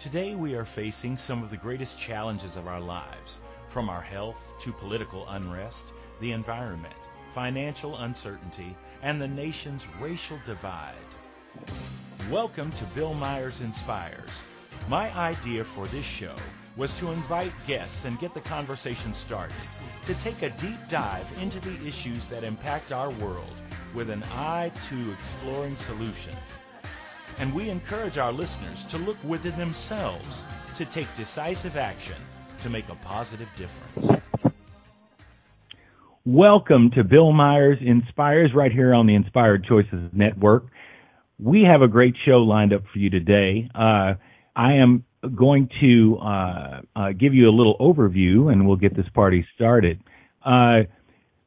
Today we are facing some of the greatest challenges of our lives, from our health to political unrest, the environment, financial uncertainty, and the nation's racial divide. Welcome to Bill Myers Inspires. My idea for this show was to invite guests and get the conversation started, to take a deep dive into the issues that impact our world with an eye to exploring solutions and we encourage our listeners to look within themselves to take decisive action to make a positive difference. Welcome to Bill Myers Inspires right here on the Inspired Choices Network. We have a great show lined up for you today. Uh, I am going to uh, uh, give you a little overview and we'll get this party started. Uh,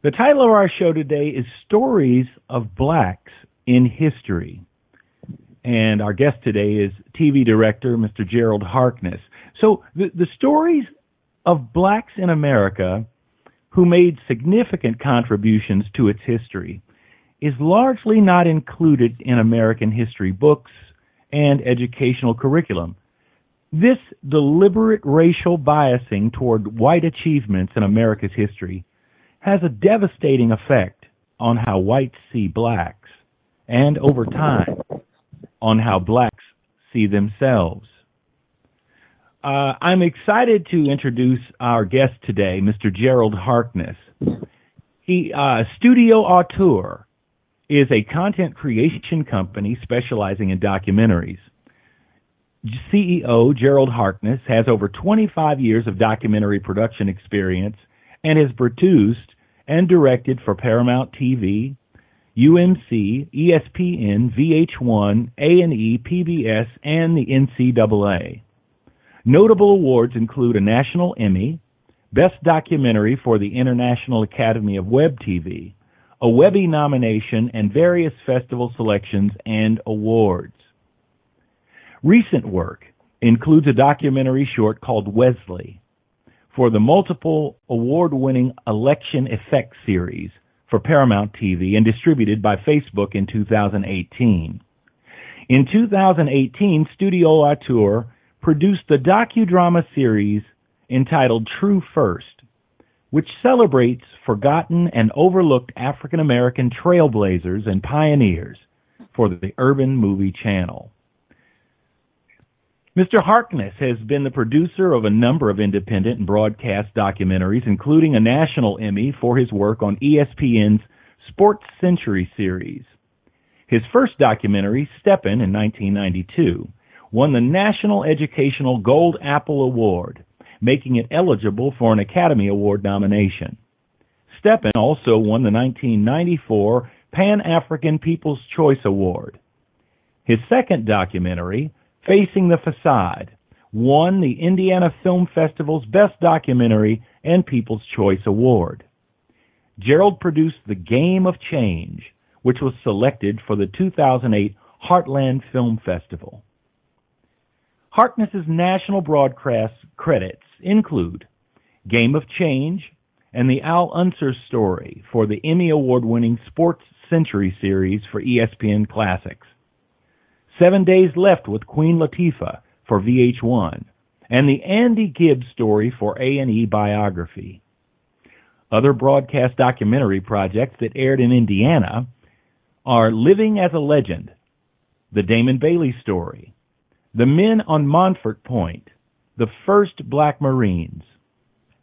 the title of our show today is Stories of Blacks in History and our guest today is TV director Mr. Gerald Harkness. So the, the stories of blacks in America who made significant contributions to its history is largely not included in American history books and educational curriculum. This deliberate racial biasing toward white achievements in America's history has a devastating effect on how whites see blacks and over time on how blacks see themselves. Uh, I'm excited to introduce our guest today, Mr. Gerald Harkness. He, uh, Studio Auteur is a content creation company specializing in documentaries. CEO Gerald Harkness has over 25 years of documentary production experience and has produced and directed for Paramount TV, UMC, ESPN, VH1, A&E, PBS, and the NCAA. Notable awards include a National Emmy, Best Documentary for the International Academy of Web TV, a Webby nomination, and various festival selections and awards. Recent work includes a documentary short called Wesley for the multiple award-winning Election Effect series for Paramount TV and distributed by Facebook in 2018. In 2018, Studio Auteur produced the docudrama series entitled True First, which celebrates forgotten and overlooked African American trailblazers and pioneers for the Urban Movie Channel. Mr. Harkness has been the producer of a number of independent and broadcast documentaries, including a national Emmy for his work on ESPN's Sports Century series. His first documentary, Steppin' in 1992, won the National Educational Gold Apple Award, making it eligible for an Academy Award nomination. Steppin' also won the 1994 Pan African People's Choice Award. His second documentary, Facing the Facade won the Indiana Film Festival's Best Documentary and People's Choice Award. Gerald produced The Game of Change, which was selected for the 2008 Heartland Film Festival. Harkness's national broadcast credits include Game of Change and the Al Unser story for the Emmy Award winning Sports Century series for ESPN Classics. Seven Days Left with Queen Latifah for VH1, and the Andy Gibbs story for A&E Biography. Other broadcast documentary projects that aired in Indiana are Living as a Legend, The Damon Bailey Story, The Men on Montford Point, The First Black Marines,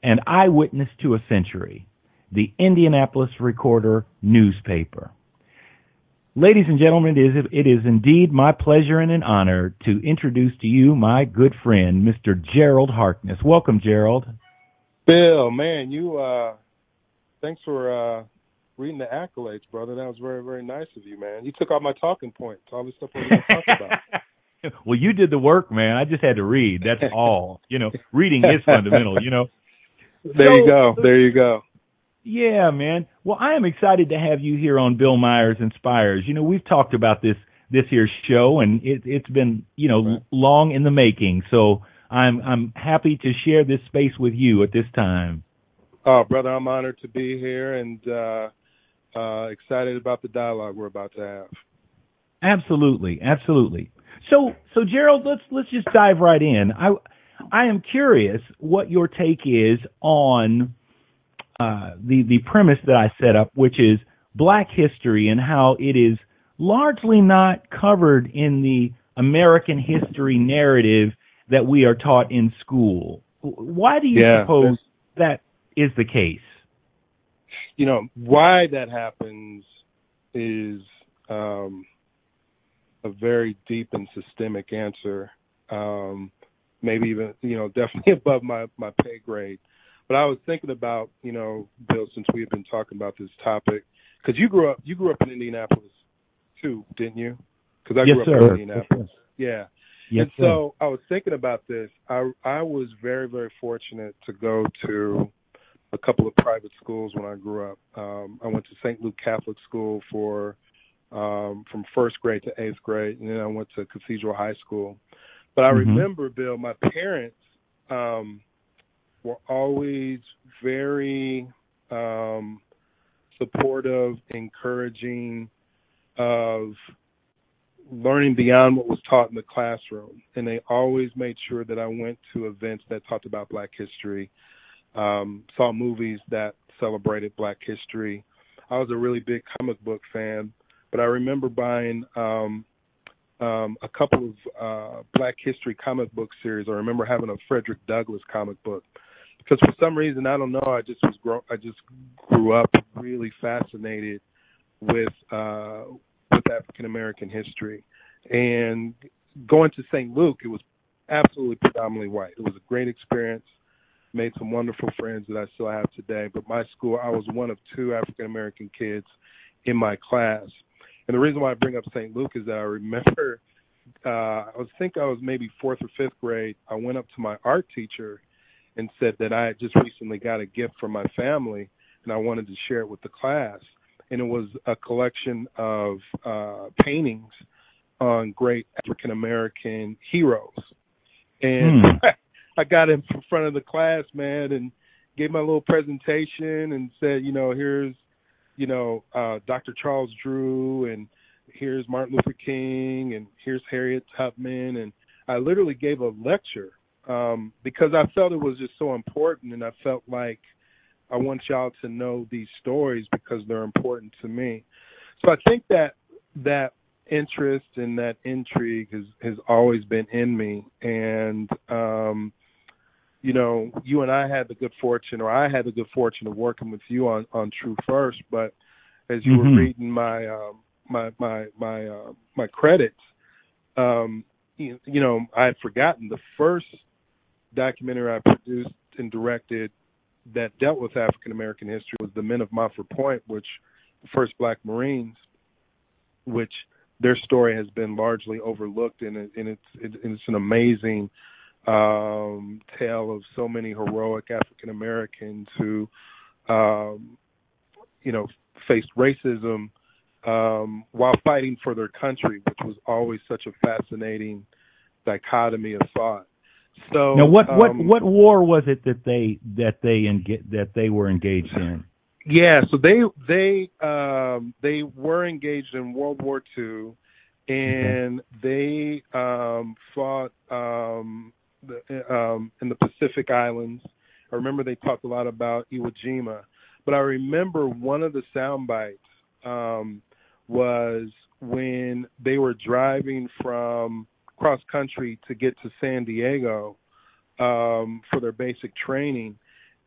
and Eyewitness to a Century, the Indianapolis Recorder newspaper. Ladies and gentlemen, it is, it is indeed my pleasure and an honor to introduce to you my good friend, Mr. Gerald Harkness. Welcome, Gerald. Bill, man, you, uh, thanks for, uh, reading the accolades, brother. That was very, very nice of you, man. You took all my talking points, all the stuff we were going to talk about. well, you did the work, man. I just had to read. That's all. You know, reading is fundamental, you know. There so, you go. There you go. Yeah, man. Well, I am excited to have you here on Bill Myers Inspires. You know, we've talked about this this year's show, and it, it's been you know right. long in the making. So I'm I'm happy to share this space with you at this time. Oh, brother, I'm honored to be here and uh, uh, excited about the dialogue we're about to have. Absolutely, absolutely. So so Gerald, let's let's just dive right in. I I am curious what your take is on uh, the the premise that I set up, which is Black history and how it is largely not covered in the American history narrative that we are taught in school. Why do you Yeah, suppose that is the case? you know why that happens is um, a very deep and systemic answer. Um, maybe even you know definitely above my my pay grade. But I was thinking about you know Bill since we have been talking about this topic because you grew up you grew up in Indianapolis too, didn't you? Because I yes, grew up sir. in Indianapolis. Yeah. Yes, and so I was thinking about this. I I was very very fortunate to go to a couple of private schools when I grew up. Um, I went to St. Luke Catholic School for um, from first grade to eighth grade, and then I went to Cathedral High School. But I Mhm. remember, Bill, my parents um, were always very um, supportive, encouraging of learning beyond what was taught in the classroom. And they always made sure that I went to events that talked about Black history, um, saw movies that celebrated Black history. I was a really big comic book fan, but I remember buying um, um, a couple of uh, Black history comic book series. I remember having a Frederick Douglass comic book because for some reason I don't know. I just was grow- I just grew up really fascinated with uh, with African American history, and going to St. Luke, it was absolutely predominantly white. It was a great experience. Made some wonderful friends that I still have today. But my school, I was one of two African American kids in my class. And the reason why I bring up St. Luke is that I remember uh I was think I was maybe fourth or fifth grade. I went up to my art teacher and said that I had just recently got a gift from my family and I wanted to share it with the class. And it was a collection of uh paintings on great African American heroes. And Hmm. I got in front of the class, man, and gave my little presentation and said, you know, here's, you know, uh, Dr. Charles Drew and here's Martin Luther King and here's Harriet Tubman. And I literally gave a lecture um, because I felt it was just so important and I felt like I want y'all to know these stories because they're important to me. So I think that that interest and that intrigue has has always been in me and um you know, you and I had the good fortune, or I had the good fortune of working with you on on True First. But as you Mhm. were reading my um, my my my uh, my credits, um, you, you know, I had forgotten the first documentary I produced and directed that dealt with African American history was The Men of Montford Point, which the first Black Marines, which their story has been largely overlooked, and, it, and it's it, it's an amazing um, tale of so many heroic African Americans who, um, you know, faced racism um, while fighting for their country, which was always such a fascinating dichotomy of thought. So Now, what what um, what war was it that they that they enga- that they were engaged in? Yeah, so they they um they were engaged in World War II and they um fought um the um in the Pacific Islands. I remember they talked a lot about Iwo Jima, but I remember one of the sound bites um was when they were driving from cross country to get to San Diego um for their basic training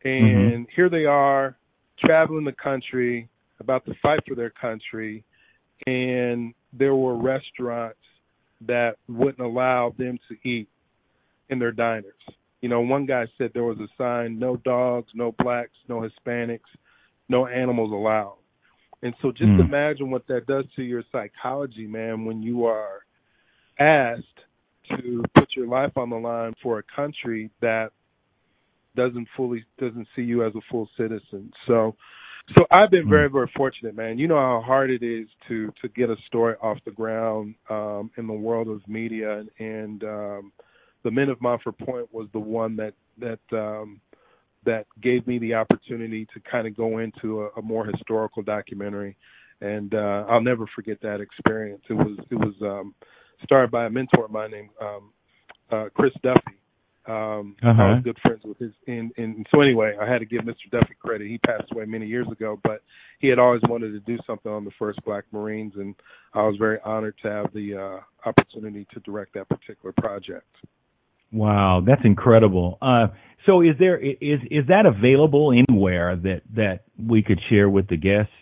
and here they are traveling the country about to fight for their country and there were restaurants that wouldn't allow them to eat in their diners. You know, one guy said there was a sign no dogs, no blacks, no Hispanics, no animals allowed. And so just Hmm. imagine what that does to your psychology, man, when you are asked to put your life on the line for a country that doesn't fully doesn't see you as a full citizen. So so I've been very very fortunate, man. You know how hard it is to to get a story off the ground um in the world of media and, and um the Men of Montford Point was the one that that um that gave me the opportunity to kind of go into a, a more historical documentary and uh I'll never forget that experience. It was it was um starred by a mentor of mine named um, uh, Chris Duffy. Um, uh-huh. I was good friends with his, and, and so anyway, I had to give Mr. Duffy credit. He passed away many years ago, but he had always wanted to do something on the first Black Marines, and I was very honored to have the uh, opportunity to direct that particular project. Wow, that's incredible. Uh, so, is there is is that available anywhere that that we could share with the guests?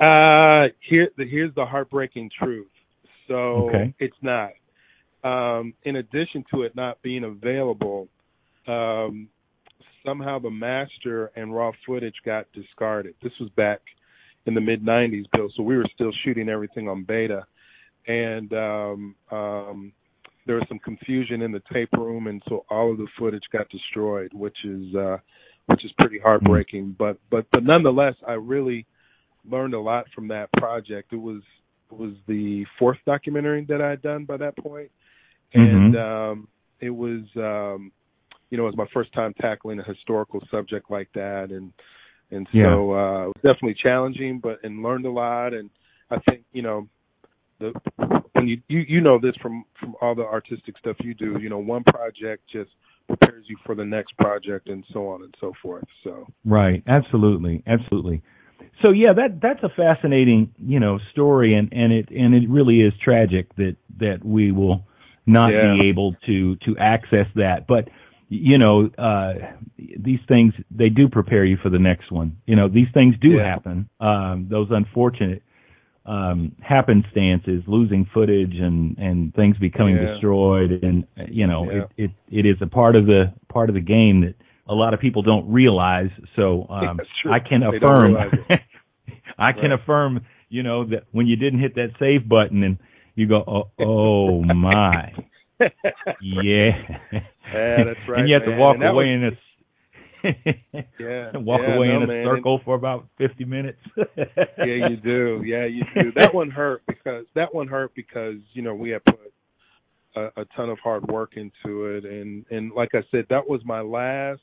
Uh, here here's the heartbreaking truth. So okay. it's not. Um, in addition to it not being available, um, somehow the master and raw footage got discarded. This was back in the mid 90s, Bill. So we were still shooting everything on beta, and um, um, there was some confusion in the tape room, and so all of the footage got destroyed, which is uh, which is pretty heartbreaking. But but but nonetheless, I really learned a lot from that project. It was was the fourth documentary that I had done by that point, and mm-hmm. um, it was um, you know it was my first time tackling a historical subject like that, and and so yeah. uh, it was definitely challenging, but and learned a lot. And I think you know the when you you you know this from from all the artistic stuff you do, you know one project just prepares you for the next project and so on and so forth. So right, absolutely, absolutely. So yeah, that that's a fascinating you know story, and and it and it really is tragic that that we will not yeah. be able to to access that. But you know, uh, these things they do prepare you for the next one. You know, these things do yeah. happen. Um, those unfortunate um, happenstances, losing footage and and things becoming yeah. destroyed, and you know, it, it it is a part of the part of the game that a lot of people don't realize. So um. I can They affirm. I can affirm, you know, that when you didn't hit that save button and you go, oh, oh my, yeah, Yeah, that's right, and you have man. to walk And away was- in a Yeah, walk yeah, away no, in a man. circle for about fifty minutes. yeah, you do. Yeah, you do. That one hurt because that one hurt because you know we had put a, a ton of hard work into it, and and like I said, that was my last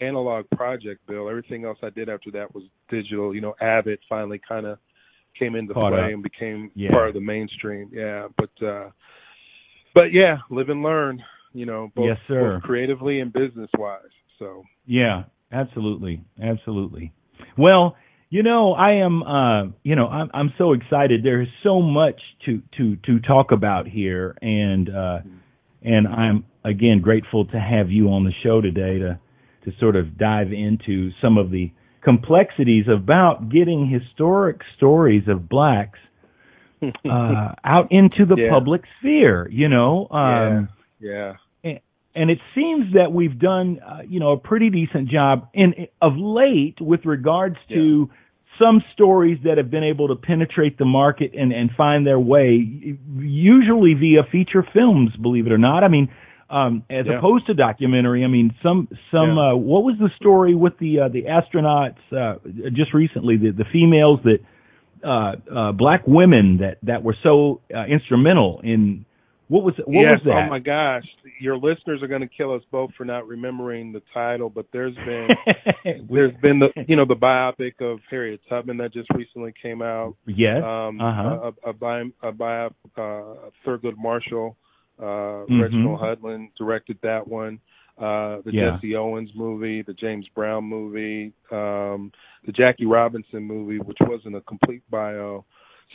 analog project, Bill. Everything else I did after that was digital. You know, Avid finally kind of came into Caught play up. and became Yeah. part of the mainstream. Yeah, but uh but yeah, live and learn. You know, both, Yes, sir. both creatively and business wise. So Yeah, absolutely, absolutely. Well, you know, I am, uh, you know, I'm, I'm so excited. There is so much to to to talk about here, and uh, and I'm again grateful to have you on the show today to to sort of dive into some of the complexities about getting historic stories of blacks uh, out into the Yeah. public sphere. You know, um, yeah. And it seems that we've done uh, you know a pretty decent job in of late with regards to some stories that have been able to penetrate the market and and find their way usually via feature films believe it or not i mean um as Yeah. opposed to documentary i mean some some Yeah. uh what was the story with the uh, the astronauts uh just recently the the females that uh uh black women that that were so uh, instrumental in what was what yes, was that Oh my gosh, your listeners are going to kill us both for not remembering the title, but there's been there's been the you know the biopic of Harriet Tubman that just recently came out. yes Um, uh-huh a, a, bi a bio uh, Thurgood Marshall, uh, Mhm. Reginald Hudlin directed that one. Uh, the Yeah. Jesse Owens movie, the James Brown movie, um, the Jackie Robinson movie, which wasn't a complete bio.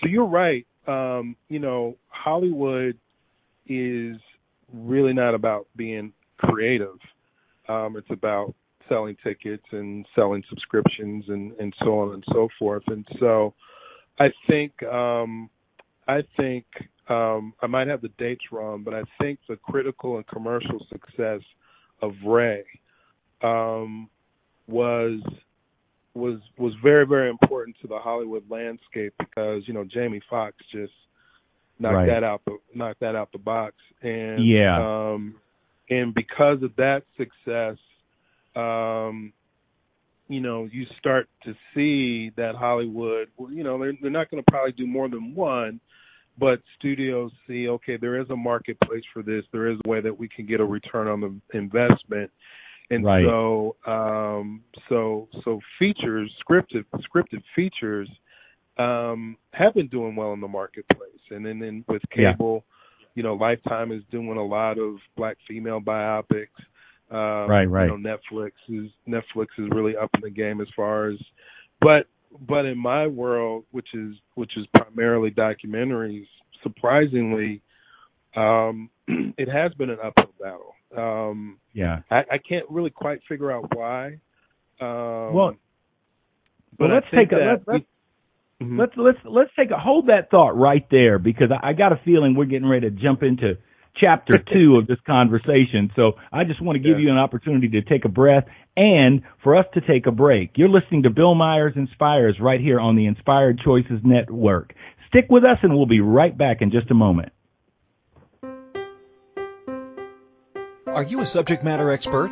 So you're right. Um, you know, Hollywood is really not about being creative. Um, it's about selling tickets and selling subscriptions and, and so on and so forth. And so I think um I think um I might have the dates wrong, but I think the critical and commercial success of Ray um was was was very, very important to the Hollywood landscape because, you know, Jamie Foxx just knocked Right. that out the knocked that out the box. And Yeah. um and because of that success, um, you know, you start to see that Hollywood, well, you know, they're they're not going to probably do more than one, but studios see, okay, there is a marketplace for this. There is a way that we can get a return on the investment. And Right. so, um, so, so features, scripted, scripted features, um, have been doing well in the marketplace. And then, then with cable, yeah. you know, Lifetime is doing a lot of black female biopics. Um, right, right. You know, Netflix is Netflix is really up in the game as far as, but but in my world, which is which is primarily documentaries, surprisingly, um, it has been an uphill battle. Um, yeah, I, I can't really quite figure out why. Um, well, but let's take a let's, let's, mm-hmm. let's let's let's take a hold that thought right there because I, I got a feeling we're getting ready to jump into chapter two of this conversation. So I just want to give yeah. you an opportunity to take a breath and for us to take a break. You're listening to Bill Myers Inspires right here on the Inspired Choices Network. Stick with us and we'll be right back in just a moment. Are you a subject matter expert?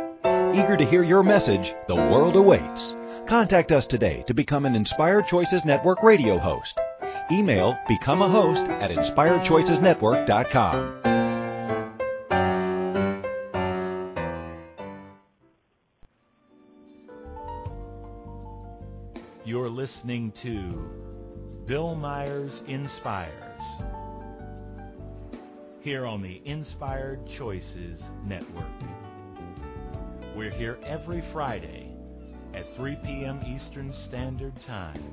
Eager to hear your message, the world awaits. Contact us today to become an Inspired Choices Network radio host. Email become a host at inspiredchoicesnetwork.com. You're listening to Bill Myers Inspires here on the Inspired Choices Network. We're here every Friday at 3 p.m. Eastern Standard Time.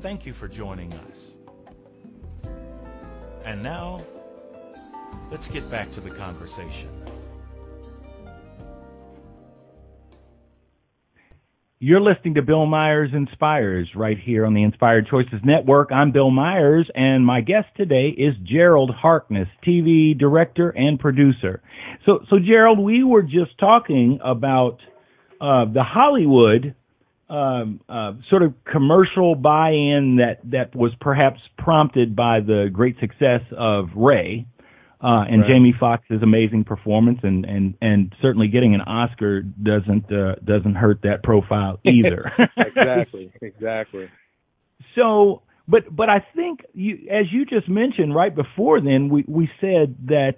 Thank you for joining us. And now, let's get back to the conversation. You're listening to Bill Myers Inspires right here on the Inspired Choices Network. I'm Bill Myers, and my guest today is Gerald Harkness, TV director and producer. So, so Gerald, we were just talking about uh, the Hollywood um, uh, sort of commercial buy-in that that was perhaps prompted by the great success of Ray uh, and right. Jamie Foxx's amazing performance, and and and certainly getting an Oscar doesn't uh, doesn't hurt that profile either. exactly, exactly. So, but but I think you, as you just mentioned right before then, we we said that.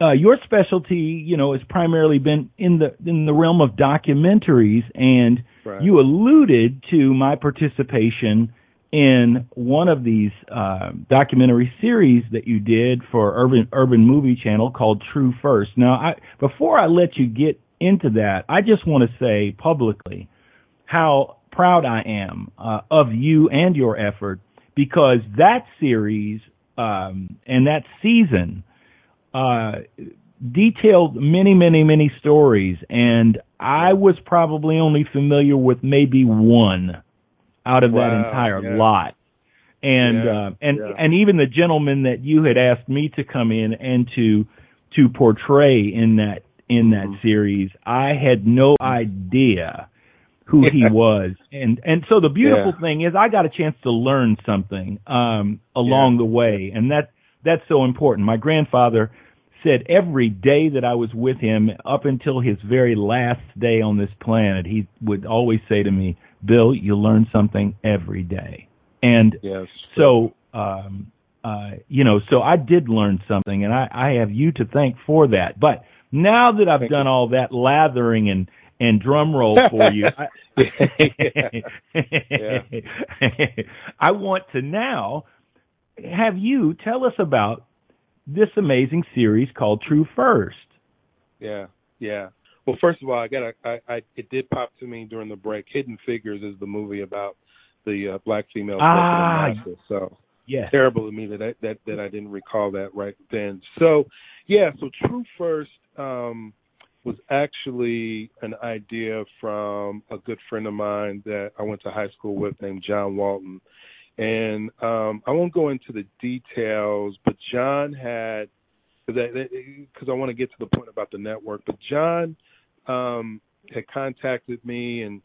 Uh, your specialty, you know, has primarily been in the in the realm of documentaries, and right. you alluded to my participation in one of these uh, documentary series that you did for Urban Urban Movie Channel called True First. Now, I, before I let you get into that, I just want to say publicly how proud I am uh, of you and your effort because that series um, and that season uh, detailed many, many, many stories, and I was probably only familiar with maybe one out of wow, that entire yeah. lot. And yeah, uh, and yeah. and even the gentleman that you had asked me to come in and to to portray in that in that mm-hmm. series, I had no idea who he was. And and so the beautiful thing is I got a chance to learn something um along the way and that that's so important. My grandfather said every day that I was with him up until his very last day on this planet, he would always say to me, Bill, you learn something every day. And yes. so, um, uh, you know, so I did learn something and I, I have you to thank for that. But now that I've thank done you. all that lathering and, and drum roll for you, I, I want to now have you tell us about this amazing series called True First. Yeah, yeah. Well, first of all, I got I, I it did pop to me during the break. Hidden Figures is the movie about the uh, black female ah. So yes. terrible to me that I, that that I didn't recall that right then. So yeah, so True First um, was actually an idea from a good friend of mine that I went to high school with named John Walton. And um, I won't go into the details, but John had because I, I want to get to the point about the network. But John um, had contacted me and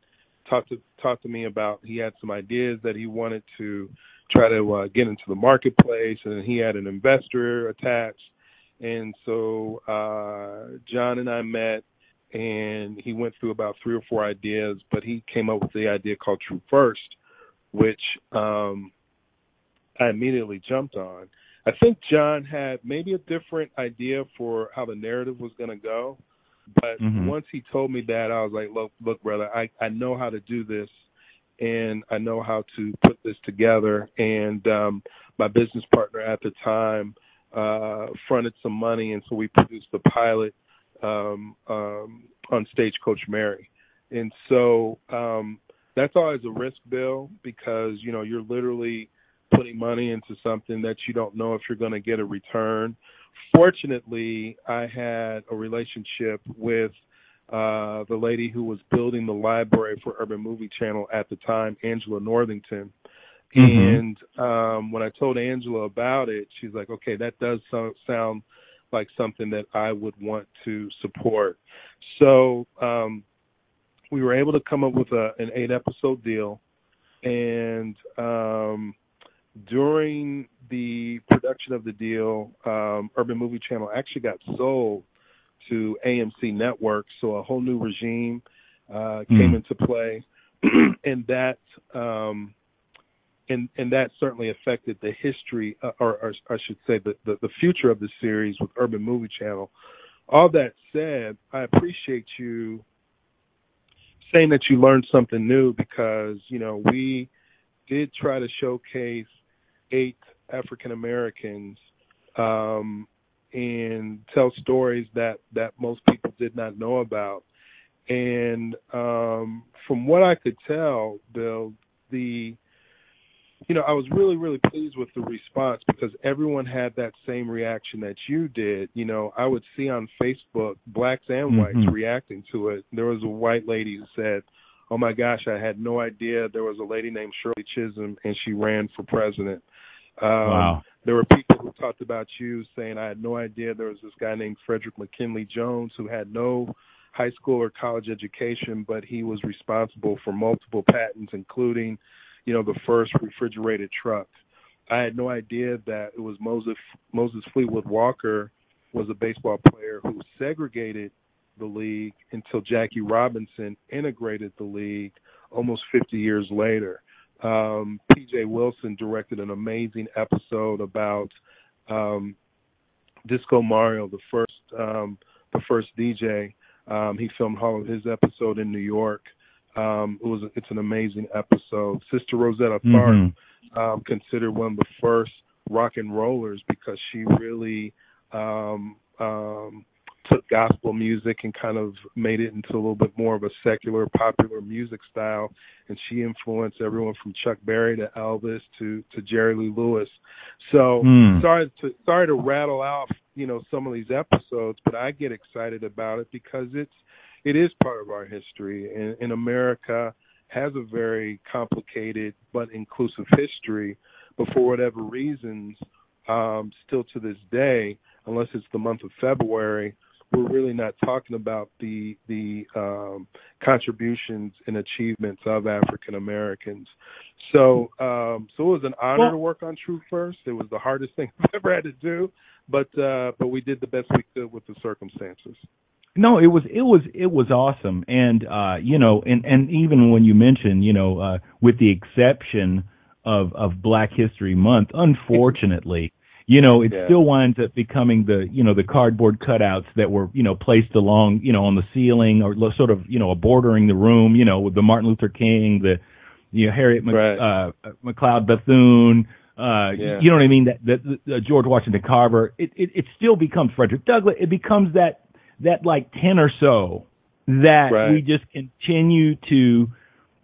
talked to talked to me about he had some ideas that he wanted to try to uh, get into the marketplace, and he had an investor attached. And so uh, John and I met, and he went through about three or four ideas, but he came up with the idea called True First, which um, I immediately jumped on. I think John had maybe a different idea for how the narrative was going to go, but mm-hmm. once he told me that, I was like, "Look, look, brother, I I know how to do this, and I know how to put this together." And um, my business partner at the time uh, fronted some money, and so we produced the pilot um, um, on Stagecoach Mary. And so um, that's always a risk, Bill, because you know you're literally putting money into something that you don't know if you're going to get a return. Fortunately, I had a relationship with uh, the lady who was building the library for Urban Movie Channel at the time, Angela Northington. Mm-hmm. And um, when I told Angela about it, she's like, "Okay, that does so- sound like something that I would want to support." So um, we were able to come up with a, an eight episode deal, and um, during the production of the deal, um, Urban Movie Channel actually got sold to AMC Network, so a whole new regime uh, came mm. into play, and that um, and and that certainly affected the history, uh, or, or, I should say, the, the, the future of the series with Urban Movie Channel. All that said, I appreciate you saying that you learned something new because you know we did try to showcase eight African Americans um, and tell stories that that most people did not know about. And um, from what I could tell, Bill, the you know, I was really, really pleased with the response because everyone had that same reaction that you did. You know, I would see on Facebook blacks and whites mm-hmm. reacting to it. There was a white lady who said, "Oh my gosh, I had no idea there was a lady named Shirley Chisholm and she ran for president." Um, wow. There were people who talked about you saying, I had no idea there was this guy named Frederick McKinley Jones who had no high school or college education, but he was responsible for multiple patents, including, you know, the first refrigerated truck. I had no idea that it was Moses Moses Fleetwood Walker was a baseball player who segregated the league until Jackie Robinson integrated the league almost 50 years later um, PJ Wilson directed an amazing episode about um, Disco Mario, the first um, the first DJ. Um, he filmed all of his episode in New York. Um, it was it's an amazing episode. Sister Rosetta Tharpe, mm-hmm. um, considered one of the first rock and rollers because she really um, um, took gospel music and kind of made it into a little bit more of a secular, popular music style. And she influenced everyone from Chuck Berry to Elvis to to Jerry Lee Lewis. So mm. sorry to sorry to rattle off you know some of these episodes, but I get excited about it because it's it is part of our history, and, and America has a very complicated but inclusive history. But for whatever reasons, um, still to this day, unless it's the month of February, we're really not talking about the the um, contributions and achievements of African Americans. So um, so it was an honor well, to work on True First. It was the hardest thing I've ever had to do, but uh, but we did the best we could with the circumstances. No, it was it was it was awesome, and uh, you know, and and even when you mentioned, you know, uh, with the exception of of Black History Month, unfortunately you know, it yeah. still winds up becoming the, you know, the cardboard cutouts that were, you know, placed along, you know, on the ceiling or sort of, you know, bordering the room, you know, with the Martin Luther King, the, you know, Harriet Mc, right. uh, McLeod Bethune, uh, yeah. you know what I mean? That, that, that George Washington Carver, it, it, it still becomes Frederick Douglass. It becomes that, that like 10 or so that right. we just continue to,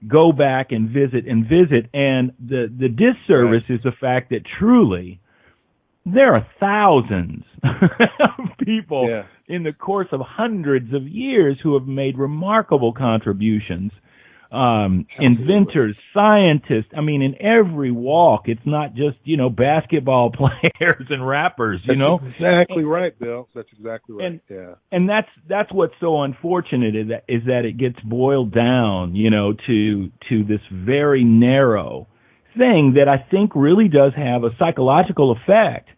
go back and visit and visit and the the disservice right. is the fact that truly there are thousands of people yeah. in the course of hundreds of years who have made remarkable contributions um, inventors, scientists. I mean, in every walk, it's not just you know basketball players and rappers. You That's know, exactly right, Bill. That's exactly right. And- yeah, and that's that's what's so unfortunate is that is that it gets boiled down, you know, to to this very narrow thing that I think really does have a psychological effect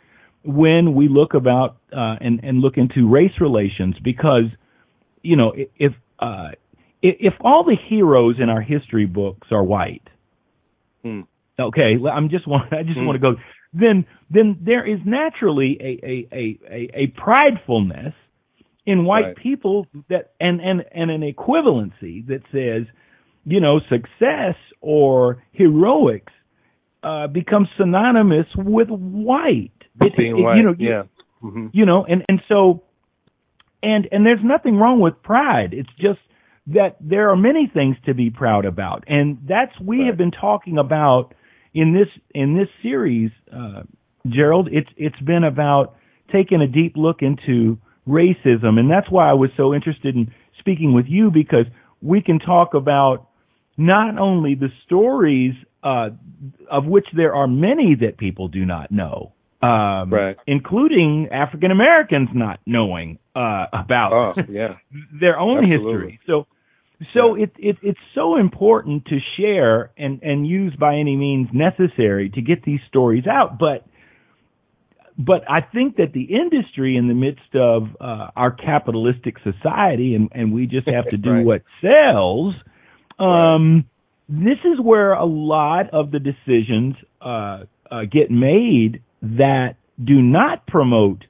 when we look about uh, and and look into race relations because you know if uh, if all the heroes in our history books are white, Hmm. okay, I'm just want I just Hmm. want to go then then there is naturally a a a a, a pridefulness in white Right. people that and and and an equivalency that says you know success or heroics uh becomes synonymous with white Being it- white. you know yeah. hmm you know and and so and and there's nothing wrong with pride it's just that there are many things to be proud about and that's we Right. have been talking about in this in this series uh Gerald it's it's been about taking a deep look into racism and that's why I was so interested in speaking with you because we can talk about not only the stories uh of which there are many that people do not know um, Right. including African Americans not knowing uh, about Oh, yeah. their own Absolutely. history. So, so it, it it's so important to share and and use by any means necessary to get these stories out. But but I think that the industry, in the midst of uh, our capitalistic society, and and we just have to do Right. what sells. Um, This is where a lot of the decisions uh, uh, get made that do not promote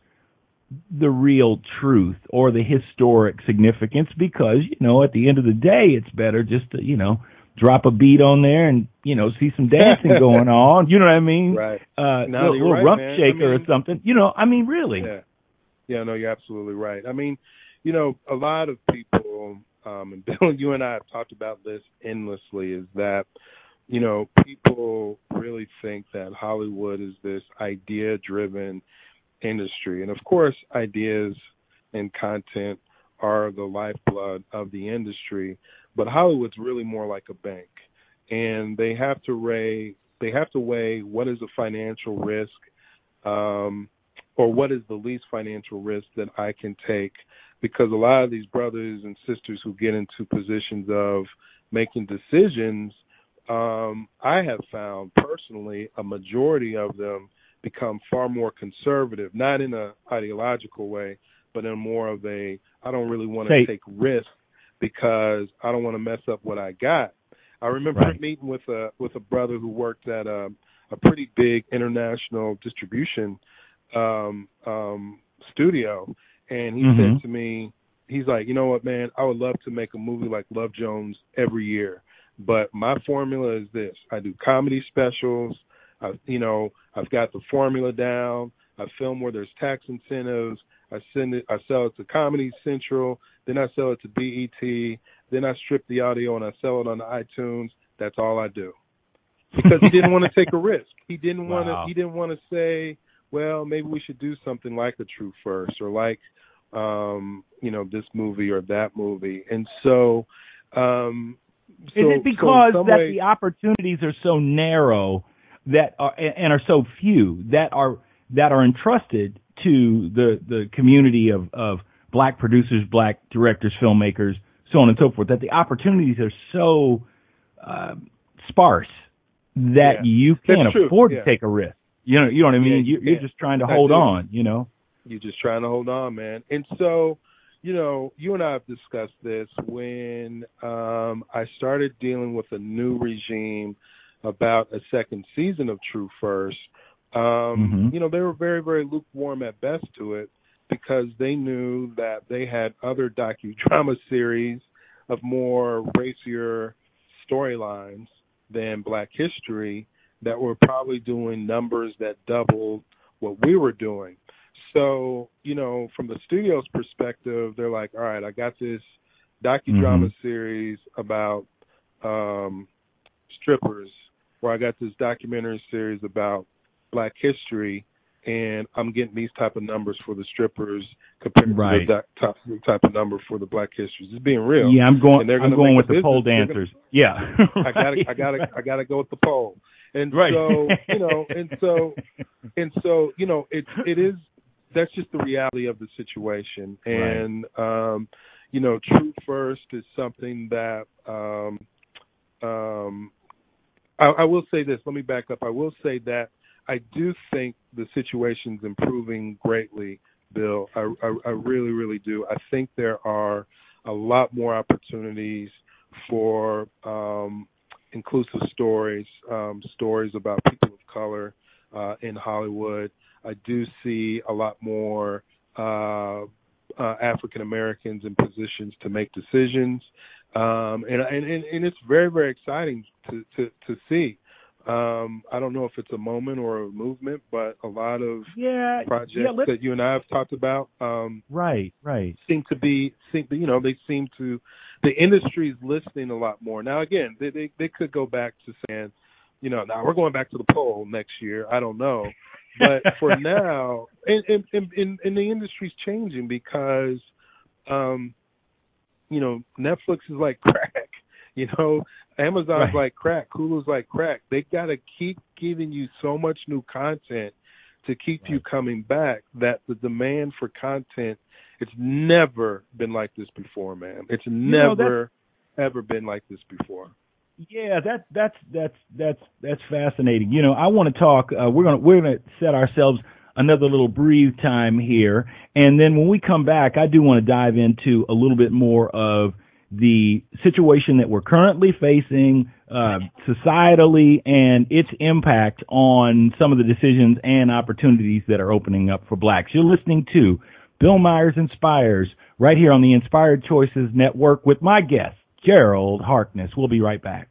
the real truth or the historic significance because you know at the end of the day it's better just to you know drop a beat on there and you know see some dancing going on you know what i mean Right. uh No, little, little right, rump man. I shaker or something you know i mean really Yeah. Yeah, no, you're absolutely right. I mean, you know, a lot of people, um, and Bill, you and I have talked about this endlessly, is that, you know, people really think that Hollywood is this idea driven industry. And of course, ideas and content are the lifeblood of the industry, but Hollywood's really more like a bank. And they have to weigh they have to weigh what is the financial risk um or what is the least financial risk that I can take because a lot of these brothers and sisters who get into positions of making decisions um I have found personally a majority of them become far more conservative not in a ideological way but in more of a I don't really want to take risks because I don't want to mess up what I got. I remember Right. meeting with a with a brother who worked at a a pretty big international distribution um um studio and he Mhm. said to me he's like you know what man i would love to make a movie like love jones every year but my formula is this i do comedy specials i you know i've got the formula down i film where there's tax incentives i send it i sell it to comedy central then i sell it to bet then i strip the audio and i sell it on the itunes that's all i do because he didn't want to take a risk. He didn't want to. Wow. He didn't want to say, "Well, maybe we should do something like a True First or like, um, you know, this movie or that movie." And so, um, is so- it because some that way- the opportunities are so narrow that are and are so few that are that are entrusted to the the community of of black producers, black directors, filmmakers, so on and so forth that the opportunities are so uh, sparse that Yeah. you can't afford yeah. to take a risk. You know, you know what I mean? Yeah, you, can't. just trying to I hold do. on. You know. You're just trying to hold on, man. And so, you know, you and I have discussed this when um I started dealing with a new regime about a second season of True First. Um, Mhm. you know, they were very, very lukewarm at best to it because they knew that they had other docudrama series of more racier storylines than Black History that were probably doing numbers that doubled what we were doing. So, you know, from the studio's perspective, they're like, all right, I got this docudrama Mhm. series about um strippers, or I got this documentary series about black history. and I'm getting these type of numbers for the strippers compared Right. to the type, type of number for the Black histories. It's being real. Yeah, I'm going. I'm gonna going with the pole dancers. Yeah, I gotta, I gotta, I gotta go with the pole. And Right. so, you know, and so, and so, you know, it it is. That's just the reality of the situation. Right. And um, you know, True First is something that um, um, I, I will say this. Let me back up. I will say that I do think the situation's improving greatly, Bill. I, I, I really, really do. I think there are a lot more opportunities for um, inclusive stories, um, stories about people of color uh, in Hollywood. I do see a lot more uh, uh, African Americans in positions to make decisions, um, and, and and it's very very exciting to to, to see. Um, I don't know if it's a moment or a movement, but a lot of yeah, projects yeah. That you and I have talked about um, right, right. seem to be seem you know they seem to the industry's listening a lot more now again they they, they could go back to saying you know now we're going back to the poll next year i don't know but for now and and, and and the industry's changing because um you know netflix is like crack you know? Amazon's Right. like crack hulu's like crack. They got to keep giving you so much new content to keep you coming back that the demand for content it's never been like this before man it's know, never ever been like this before Yeah, that that's that's that's that's fascinating. You know, I want to talk. Uh, we're gonna we're gonna set ourselves another little breathe time here, and then when we come back, I do want to dive into a little bit more of the situation that we're currently facing uh, societally and its impact on some of the decisions and opportunities that are opening up for blacks. You're listening to Bill Myers Inspires right here on the Inspired Choices Network with my guest, Gerald Harkness. We'll be right back.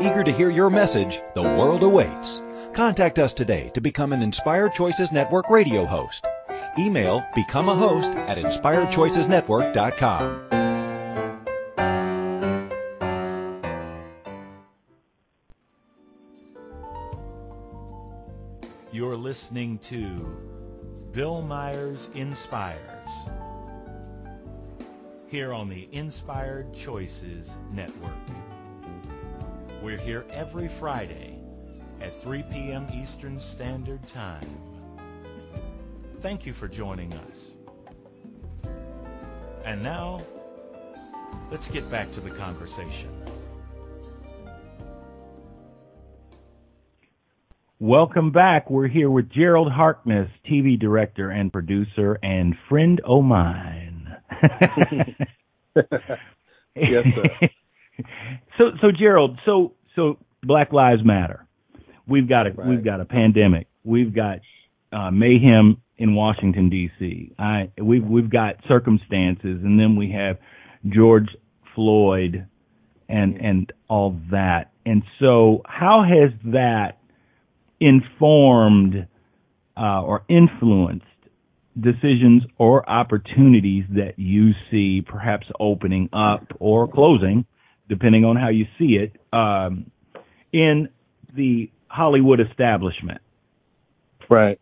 Eager to hear your message, the world awaits. Contact us today to become an Inspired Choices Network radio host. Email become a host at inspiredchoicesnetwork.com. You're listening to Bill Myers Inspires here on the Inspired Choices Network. We're here every Friday at 3 p.m. Eastern Standard Time. Thank you for joining us. And now, let's get back to the conversation. Welcome back. We're here with Gerald Harkness, TV director and producer, and friend o' mine. yes sir so, so Gerald, so so Black Lives Matter. We've got a Right. we've got a pandemic. We've got uh, mayhem in Washington D.C. I we've we've got circumstances, and then we have George Floyd, and and all that. And so, how has that informed uh, or influenced decisions or opportunities that you see perhaps opening up or closing, depending on how you see it, um, in the Hollywood establishment? Right.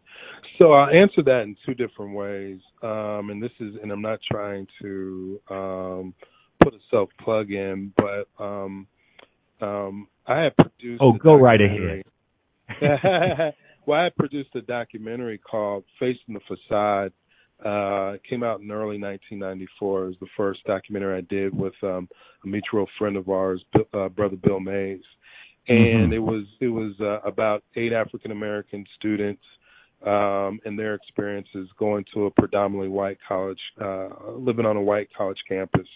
So I'll answer that in two different ways. Um, and this is, and I'm not trying to um, put a self plug in, but um, um, I have produced. Oh, go right ahead. well, I produced a documentary called "Facing the Facade." Uh, it came out in early 1994. It was the first documentary I did with um, a mutual friend of ours, uh, brother Bill Mays, and Mhm. it was it was uh, about eight African American students um, and their experiences going to a predominantly white college, uh, living on a white college campus.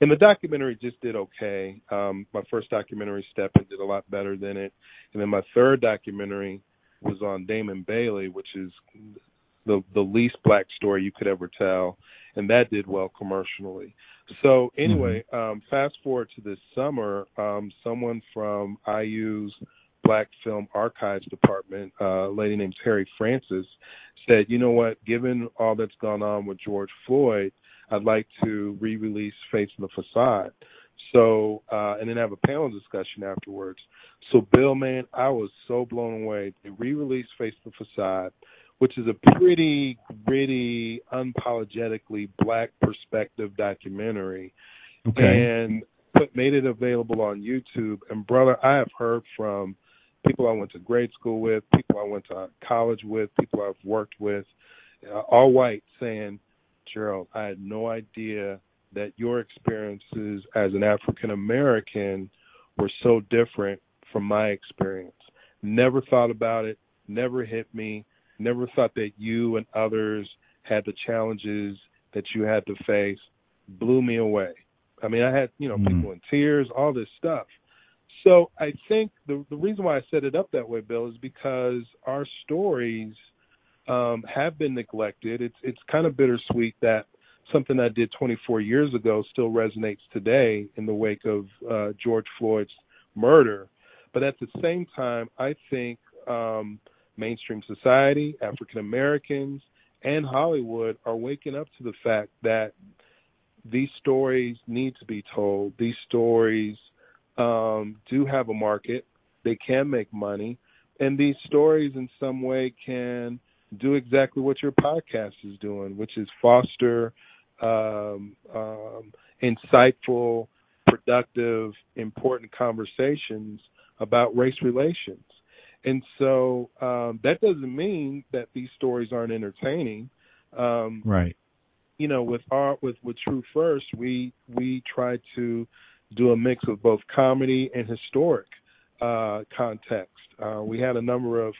And the documentary just did okay. Um, my first documentary, Stepping, did a lot better than it. And then my third documentary was on Damon Bailey, which is the the least black story you could ever tell, and that did well commercially. So anyway, mm-hmm. um, fast forward to this summer, um, someone from IU's Black Film Archives Department, uh, a lady named Terri Francis, said, "You know what? Given all that's gone on with George Floyd, I'd like to re-release Face the Facade." So, uh, and then have a panel discussion afterwards. So, Bill, man, I was so blown away. They re-released Face the Facade, which is a pretty gritty, unapologetically black perspective documentary, okay. and put made it available on YouTube. And brother, I have heard from people I went to grade school with, people I went to college with, people I've worked with, uh, all white, saying, Gerald, I had no idea that your experiences as an African American were so different from my experience. Never thought about it, never hit me, never thought that you and others had the challenges that you had to face. Blew me away. I mean, I had, you know, mm. people in tears, all this stuff. So I think the the reason why I set it up that way, Bill, is because our stories um, have been neglected. It's it's kind of bittersweet that something I did 24 years ago still resonates today in the wake of uh, George Floyd's murder. But at the same time, I think um, mainstream society, African Americans, and Hollywood are waking up to the fact that these stories need to be told. These stories um, do have a market. They can make money, and these stories in some way can do exactly what your podcast is doing, which is foster um, um, insightful, productive, important conversations about race relations. And so um, that doesn't mean that these stories aren't entertaining. Um, right. You know, with art, with with True First, we we try to do a mix of both comedy and historic uh, context. Uh, we had a number of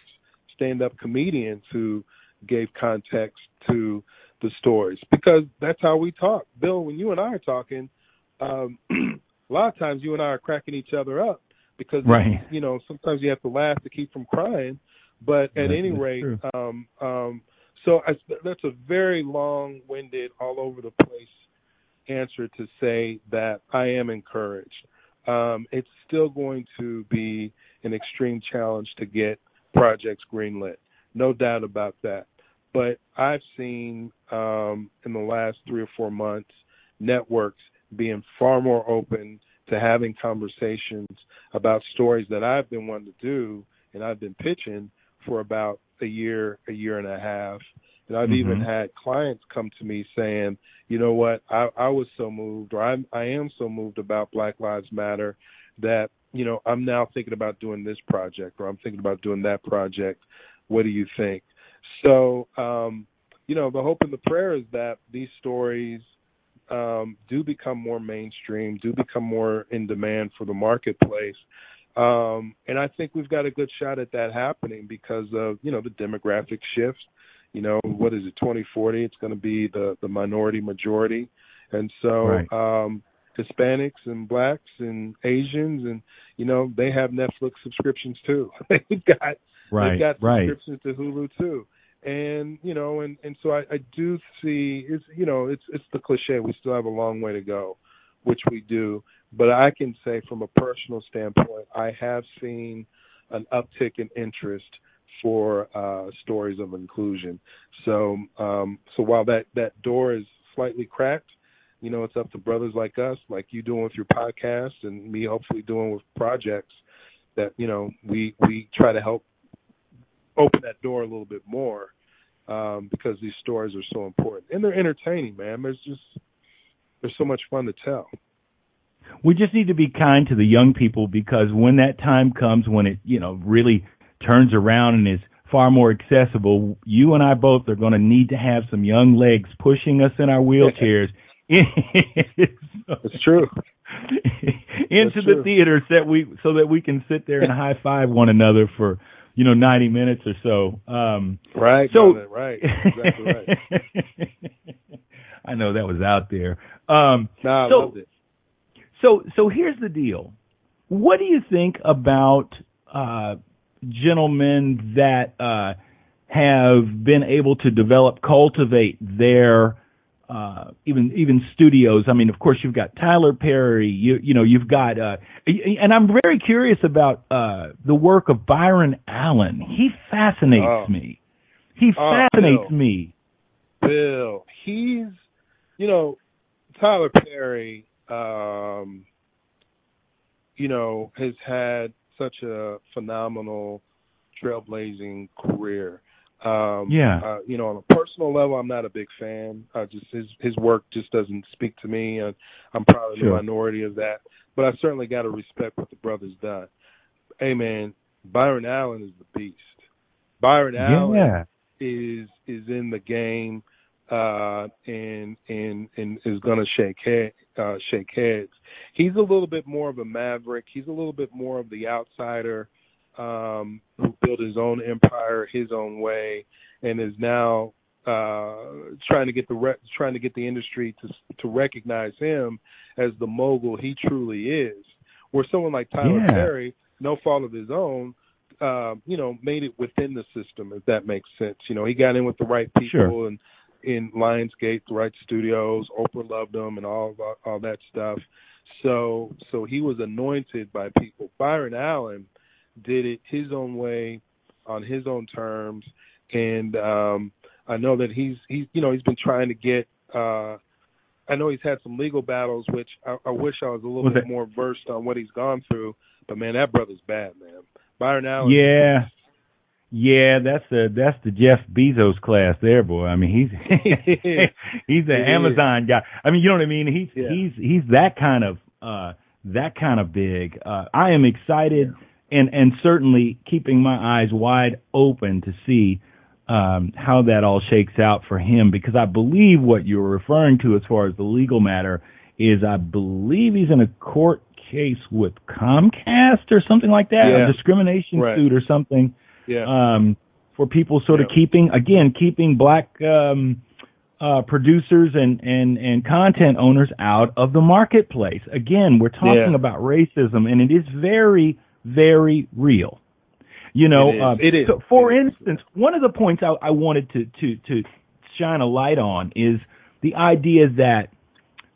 stand-up comedians who gave context to the stories because that's how we talk. Bill, when you and I are talking, um, a lot of times you and I are cracking each other up because right. you know sometimes you have to laugh to keep from crying. But at any rate, um, um, so I, that's a very long-winded, all over the place answer to say that I am encouraged. Um, it's still going to be an extreme challenge to get projects greenlit, no doubt about that. But I've seen um, in the last three or four months networks being far more open to having conversations about stories that I've been wanting to do and I've been pitching for about a year, a year and a half. And I've mm-hmm. even had clients come to me saying, you know what, I, I was so moved or I'm, I am so moved about Black Lives Matter that, you know, I'm now thinking about doing this project or I'm thinking about doing that project. What do you think? So, um, you know, the hope and the prayer is that these stories um, do become more mainstream, do become more in demand for the marketplace. Um, and I think we've got a good shot at that happening because of, you know, the demographic shift you know, what is it, 2040? It's going to be the the minority majority, and so right. um, Hispanics and blacks and Asians and you know they have Netflix subscriptions too. they've got right, they've got right. subscriptions to Hulu too. And you know, and and so I, I do see it's you know it's it's the cliche. We still have a long way to go, which we do. But I can say from a personal standpoint, I have seen an uptick in interest for uh, stories of inclusion. So, um, so while that that door is slightly cracked, you know, it's up to brothers like us, like you doing with your podcast, and me hopefully doing with projects that you know we we try to help open that door a little bit more um, because these stories are so important and they're entertaining, man. There's just there's so much fun to tell. We just need to be kind to the young people because when that time comes, when it you know really turns around and is far more accessible, you and I both are going to need to have some young legs pushing us in our wheelchairs. It's true. into That's the true. theater so that we so that we can sit there and high five one another for you know, 90 minutes or so. Um, right. So right. Exactly right. I know that was out there. Um, nah, I so, loved it. So, so here's the deal. What do you think about uh, gentlemen that uh, have been able to develop, cultivate their uh, even even studios. I mean, of course, you've got Tyler Perry. You you know, you've got, uh, and I'm very curious about uh, the work of Byron Allen. He fascinates Oh. me. He Oh, fascinates Bill. me. Bill, he's, you know, Tyler Perry, um, you know, has had such a phenomenal, trailblazing career. Um, Yeah. Uh, you know, on a personal level, I'm not a big fan. Uh, just his his work just doesn't speak to me, and I'm probably Sure. the minority of that. But I certainly got to respect what the brother's done. Hey, man, Byron Allen is the beast. Byron Allen Yeah. is is in the game uh and and and is going to shake head uh shake heads. He's a little bit more of a maverick. He's a little bit more of the outsider um who built his own empire his own way and is now uh trying to get the re- trying to get the industry to to recognize him as the mogul he truly is. Where someone like Tyler Yeah. Perry, no fault of his own, um, you know, made it within the system, if that makes sense. You know, he got in with the right people Sure. and in Lionsgate, the right studios. Oprah loved him and all all, all that stuff. So so he was anointed by people. Byron Allen did it his own way, on his own terms, and um, I know that he's he's you know he's been trying to get. uh I know he's had some legal battles, which I, I wish I was a little Was bit it- more versed on what he's gone through. But man, that brother's bad, man. Byron Allen. Yeah. Yeah, that's the that's the Jeff Bezos class there, boy. I mean, he's he's the It is. Amazon guy. I mean, you know what I mean? He's Yeah. he's he's that kind of uh that kind of big. Uh I am excited and and certainly keeping my eyes wide open to see um how that all shakes out for him because I believe what you're referring to as far as the legal matter is I believe he's in a court case with Comcast or something like that, Yeah. a discrimination Right. suit or something Yeah. um, for people sort of keeping again keeping black um, uh, producers and, and and content owners out of the marketplace. Again, we're talking Yeah. about racism, and it is very very real. You know, It is. uh, It is. So for It is. instance, one of the points I, I wanted to to to shine a light on is the idea that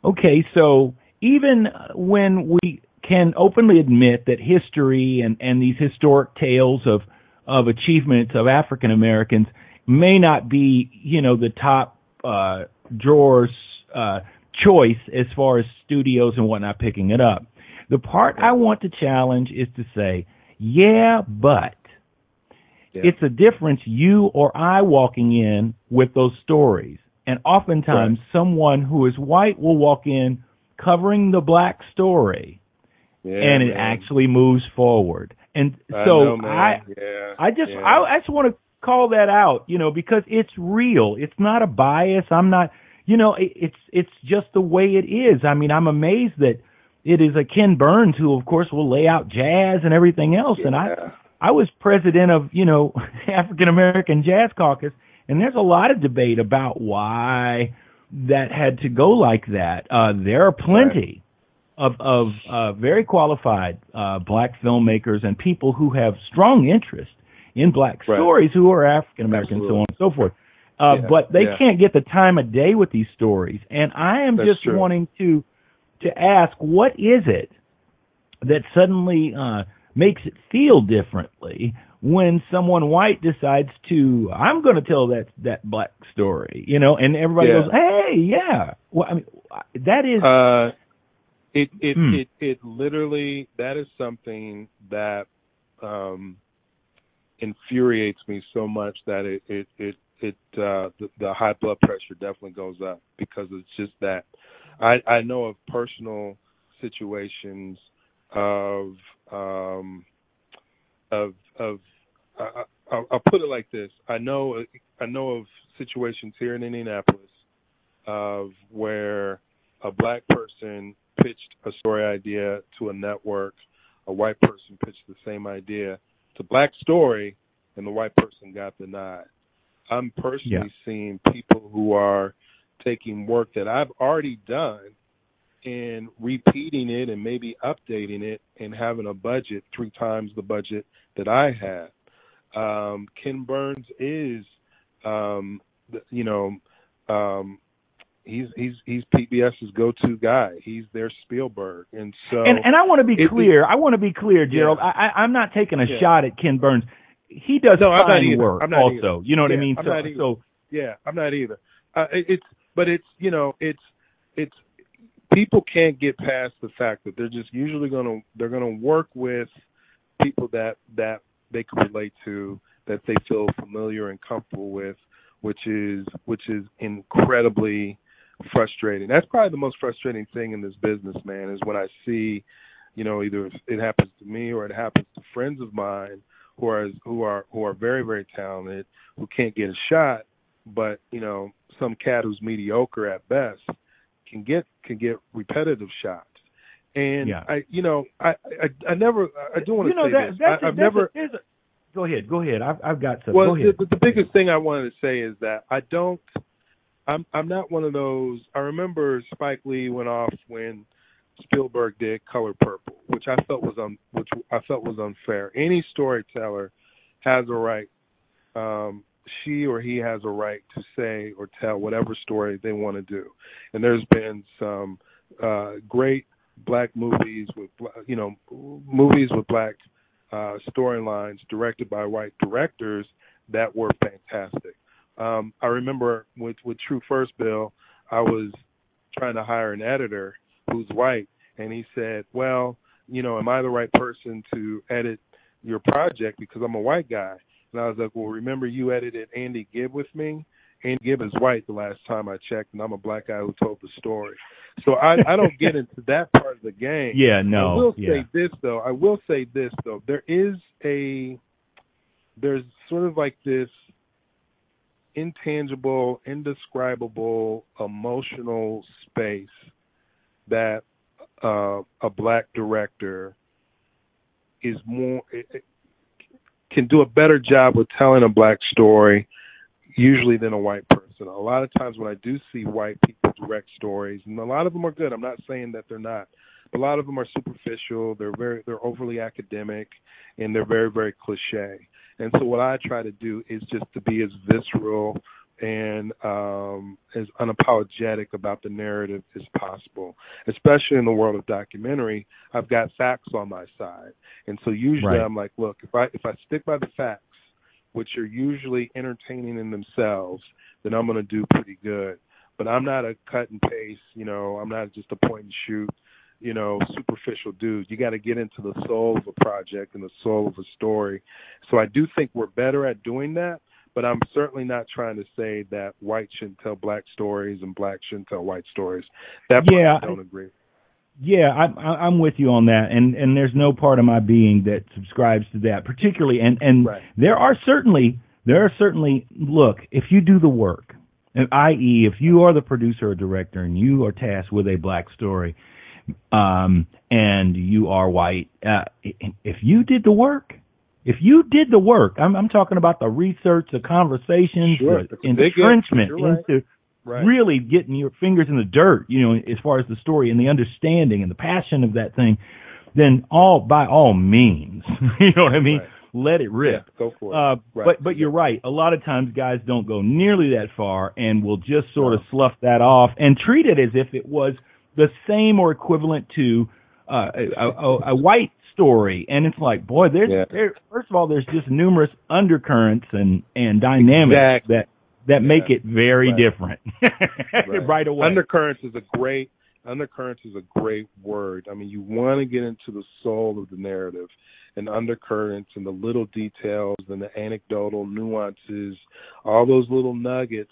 okay, so even when we can openly admit that history and, and these historic tales of, of achievements of African Americans may not be, you know, the top uh, drawers uh, choice as far as studios and whatnot picking it up. The part I want to challenge is to say, yeah, but Yeah. it's a difference you or I walking in with those stories. And oftentimes someone who is white will walk in covering the black story yeah, and it man. actually moves forward. And I so know. I yeah. I just. I, I just want to call that out, you know, because it's real. It's not a bias. I'm not, you know, it, it's it's just the way it is. I mean, I'm amazed that it is a Ken Burns who, of course, will lay out jazz and everything else. And I I was president of you know African American Jazz Caucus, and there's a lot of debate about why that had to go like that. Uh, there are plenty of of uh, very qualified uh, black filmmakers and people who have strong interest in black Right. stories who are African American, so on and so forth. Uh, Yeah, but they yeah. can't get the time of day with these stories, and I am That's just true. wanting to to ask, what is it that suddenly uh, makes it feel differently when someone white decides to I'm going to tell that that black story, you know, and everybody Yeah. goes, "Hey, yeah." Well, I mean, that is Uh, it it Hmm. it it literally that is something that um infuriates me so much that it it it it uh the, the high blood pressure definitely goes up because it's just that I I know of personal situations of um of of I, I, I'll put it like this I know I know of situations here in Indianapolis of where a black person pitched a story idea to a network, a white person pitched the same idea. A black story, and the white person got the nod. I'm personally Yeah. seeing people who are taking work that I've already done and repeating it and maybe updating it and having a budget three times the budget that I had. Um, Ken Burns is, um, you know, um, he's he's he's PBS's go-to guy. He's their Spielberg, and so and and I want to be clear. I want to be clear, Gerald. Yeah. I, I'm not taking a Yeah. shot at Ken Burns. He does No, I'm not fine work, also. either. You know what I mean? I'm so, so Yeah, I'm not either. Uh, it- it's but it's you know it's it's people can't get past the fact that they're just usually gonna they're gonna work with people that that they can relate to that they feel familiar and comfortable with, which is which is incredibly frustrating. That's probably the most frustrating thing in this business, man, is when I see, you know, either it happens to me or it happens to friends of mine who are who are who are very very talented who can't get a shot, but you know, some cat who's mediocre at best can get can get repetitive shots. And Yeah. I, you know, I, I, I never, I do want you to know say that this. that's I, I've that's never, A, a, go ahead, go ahead. I've I've got some. well, go ahead. the, the biggest thing I wanted to say is that I don't. I'm I'm not one of those. I remember Spike Lee went off when Spielberg did Color Purple, which I felt was un, which I felt was unfair. Any storyteller has a right. Um, she or he has a right to say or tell whatever story they want to do. And there's been some uh, great black movies with you know movies with black uh, storylines directed by white directors that were fantastic. Um, I remember with with True First Bill, I was trying to hire an editor who's white, and he said, "Well, you know, am I the right person to edit your project because I'm a white guy?" And I was like, "Well, remember you edited Andy Gibb with me." Andy Gibb is white the last time I checked, and I'm a black guy who told the story. So I, I don't get into that part of the game. yeah, no. I will yeah. say this though. I will say this though. There is a there's sort of like this intangible, indescribable, emotional space that uh, a black director is more can do a better job with telling a black story usually than a white person. A lot of times when I do see white people direct stories, and a lot of them are good. I'm not saying that they're not. A lot of them are superficial. They're very they're overly academic, and they're very very cliche. And so what I try to do is just to be as visceral and um, as unapologetic about the narrative as possible. Especially in the world of documentary, I've got facts on my side, and so usually Right. I'm like, look, if I if I stick by the facts, which are usually entertaining in themselves, then I'm going to do pretty good. But I'm not a cut and paste, you know, I'm not just a point and shoot, you know, superficial dude. You got to get into the soul of a project and the soul of a story. So I do think we're better at doing that, but I'm certainly not trying to say that white shouldn't tell black stories and black shouldn't tell white stories. That part Yeah, I don't agree. Yeah, I, I, I'm with you on that, and and there's no part of my being that subscribes to that, particularly. And and Right. there are certainly there are certainly look if you do the work, i.e., if you are the producer or director and you are tasked with a black story, um, and you are white, uh, if you did the work, if you did the work, I'm I'm talking about the research, the conversations, Sure, the that's a big if. entrenchment right. into Right. really getting your fingers in the dirt, you know, as far as the story and the understanding and the passion of that thing, then all by all means, you know what I mean? Right. Let it rip. Yeah, go for it. Uh, Right. But but you're right. A lot of times guys don't go nearly that far and will just sort of slough that off and treat it as if it was the same or equivalent to uh, a, a, a white story. And it's like, boy, there's Yeah. there. First of all, there's just numerous undercurrents and and dynamics Exactly. that that make it very Right. different right, away. Undercurrents is a great undercurrents is a great word. I mean, you want to get into the soul of the narrative and undercurrents and the little details and the anecdotal nuances, all those little nuggets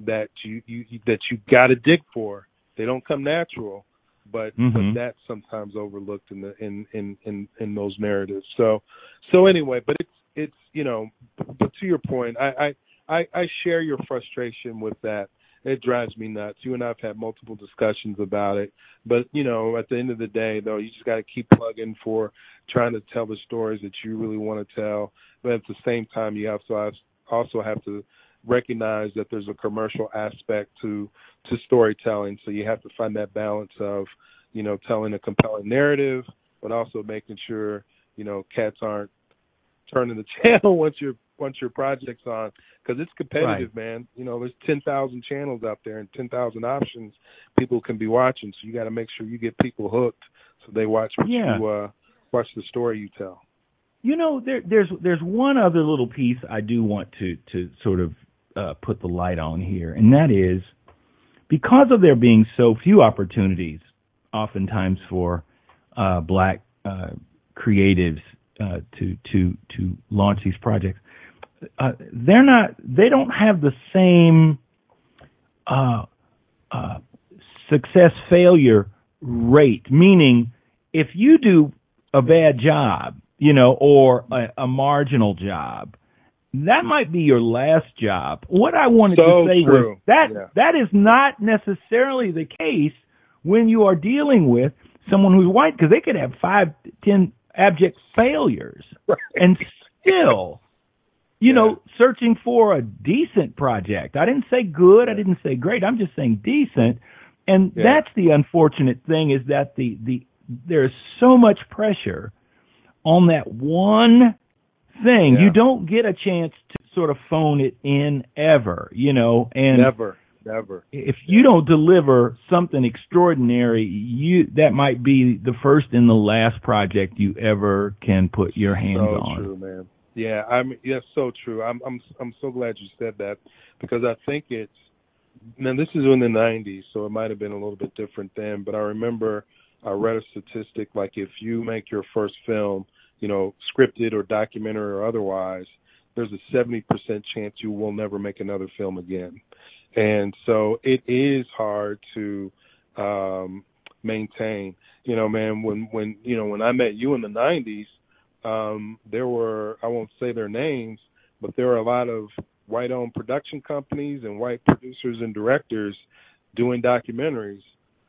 that you, you that you got to dig for. They don't come natural, but Mhm. but that's sometimes overlooked in the in in in in those narratives. So so anyway, but it's it's you know, but to your point, I I I, share your frustration with that it drives me nuts. You and I've had multiple discussions about it, but you know, at the end of the day, though, you just got to keep plugging for trying to tell the stories that you really want to tell. But at the same time, you also have also have to recognize that there's a commercial aspect to to storytelling. So you have to find that balance of, you know, telling a compelling narrative, but also making sure, you know, cats aren't turning the channel once your once your project's on because it's competitive, right. man. You know, there's ten thousand channels out there and ten thousand options people can be watching. So you got to make sure you get people hooked so they watch what yeah. you uh, watch the story you tell. You know, there, there's there's one other little piece I do want to to sort of uh, put the light on here, and that is because of there being so few opportunities, oftentimes for uh, black uh, creatives uh, to to to launch these projects, uh, they're not they don't have the same uh, success failure rate. Meaning, if you do a bad job, you know, or a, a marginal job, that hmm. might be your last job. What I wanted so to say true. was that yeah. that is not necessarily the case when you are dealing with someone who's white because they could have five, ten abject failures right. and still, you yeah. know, searching for a decent project. I didn't say good. I didn't say great. I'm just saying decent. And yeah. that's the unfortunate thing is that the the there's so much pressure on that one thing. Yeah. You don't get a chance to sort of phone it in ever, you know, and never, never. If you don't deliver something extraordinary, you that might be the first and the last project you ever can put your hands so on. true, man. Yeah, I'm yes, so true. I'm I'm I'm so glad you said that because I think it's now this is in the 90s, so it might have been a little bit different then, but I remember I read a statistic like if you make your first film you know, scripted or documentary or otherwise, there's a 70% chance you will never make another film again. And so it is hard to um maintain. You know, man, when when you know, when I met you in the 90s, um there were I won't say their names, but there were a lot of white-owned production companies and white producers and directors doing documentaries.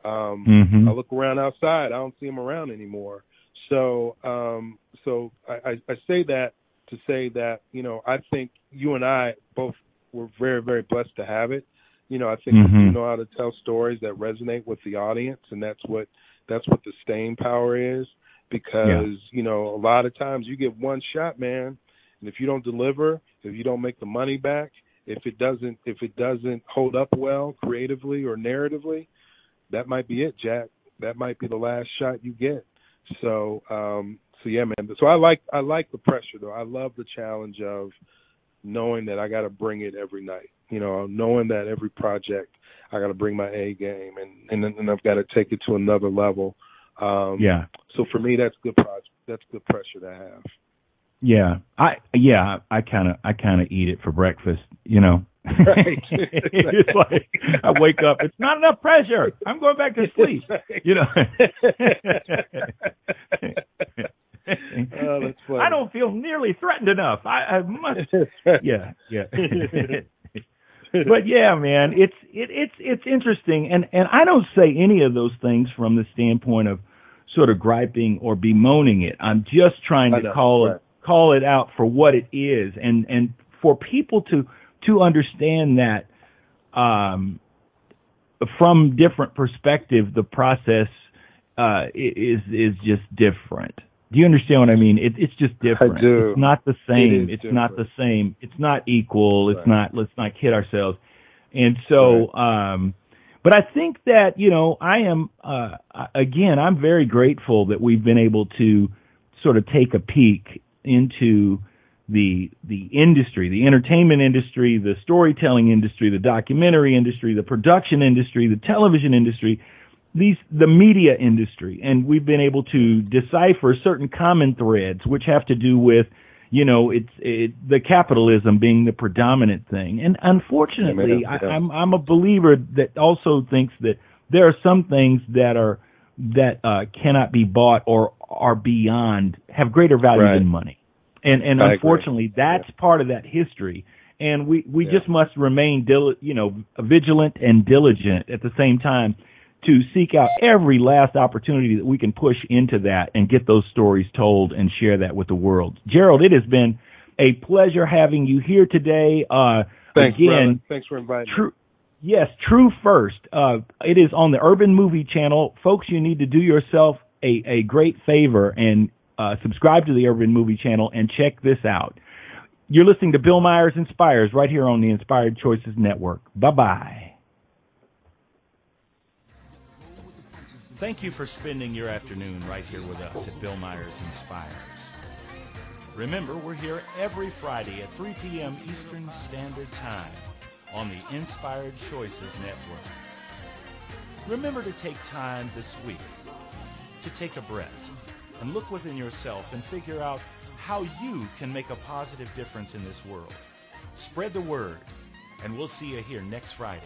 Um mm-hmm. I look around outside, I don't see them around anymore. So um, so I, I I say that to say that you know I think you and I both were very very blessed to have it. You know I think mm-hmm. we know how to tell stories that resonate with the audience, and that's what that's what the staying power is. Because yeah. you know a lot of times you get one shot, man, and if you don't deliver, if you don't make the money back, if it doesn't if it doesn't hold up well creatively or narratively, that might be it, Jack. That might be the last shot you get. So um so yeah, man. So I like I like the pressure though. I love the challenge of knowing that I got to bring it every night. You know, knowing that every project I got to bring my A game and and and I've got to take it to another level. Um Yeah. So for me that's good project. That's good pressure to have. Yeah. I yeah, I kind of I kind of eat it for breakfast, you know. Right. it's like I wake up. It's not enough pressure. I'm going back to sleep. You know. oh, that's funny. I don't feel nearly threatened enough. I, I must. Yeah, yeah. but yeah, man, it's it, it's it's interesting, and and I don't say any of those things from the standpoint of sort of griping or bemoaning it. I'm just trying to know, call right. it call it out for what it is, and and for people to to understand that um, from different perspective, the process uh, is is just different. Do you understand what I mean? It, it's just different. I do. It's not the same. It it's not the same. It's not equal. It's Right. not. Let's not kid ourselves. And so, um, but I think that you know, I am uh, again. I'm very grateful that we've been able to sort of take a peek into the the industry, the entertainment industry, the storytelling industry, the documentary industry, the production industry, the television industry, these the media industry, and we've been able to decipher certain common threads which have to do with you know it's it, the capitalism being the predominant thing, and unfortunately, Yeah, yeah. I, I'm I'm a believer that also thinks that there are some things that are that uh, cannot be bought or are beyond have greater value Right. than money, and and I agree. unfortunately, that's part of that history. and we we Yeah. just must remain dil- you know vigilant and diligent at the same time to seek out every last opportunity that we can push into that and get those stories told and share that with the world. Gerald, it has been a pleasure having you here today. Uh, Thanks, again, brother. Thanks for inviting me. True. Yes, True First. Uh, it is on the Urban Movie Channel. Folks, you need to do yourself a, a great favor and uh, subscribe to the Urban Movie Channel and check this out. You're listening to Bill Myers Inspires right here on the Inspired Choices Network. Bye bye. Thank you for spending your afternoon right here with us at Bill Myers Inspires. Remember, we're here every Friday at 3 p.m. Eastern Standard Time on the Inspired Choices Network. Remember to take time this week to take a breath and look within yourself and figure out how you can make a positive difference in this world. Spread the word, and we'll see you here next Friday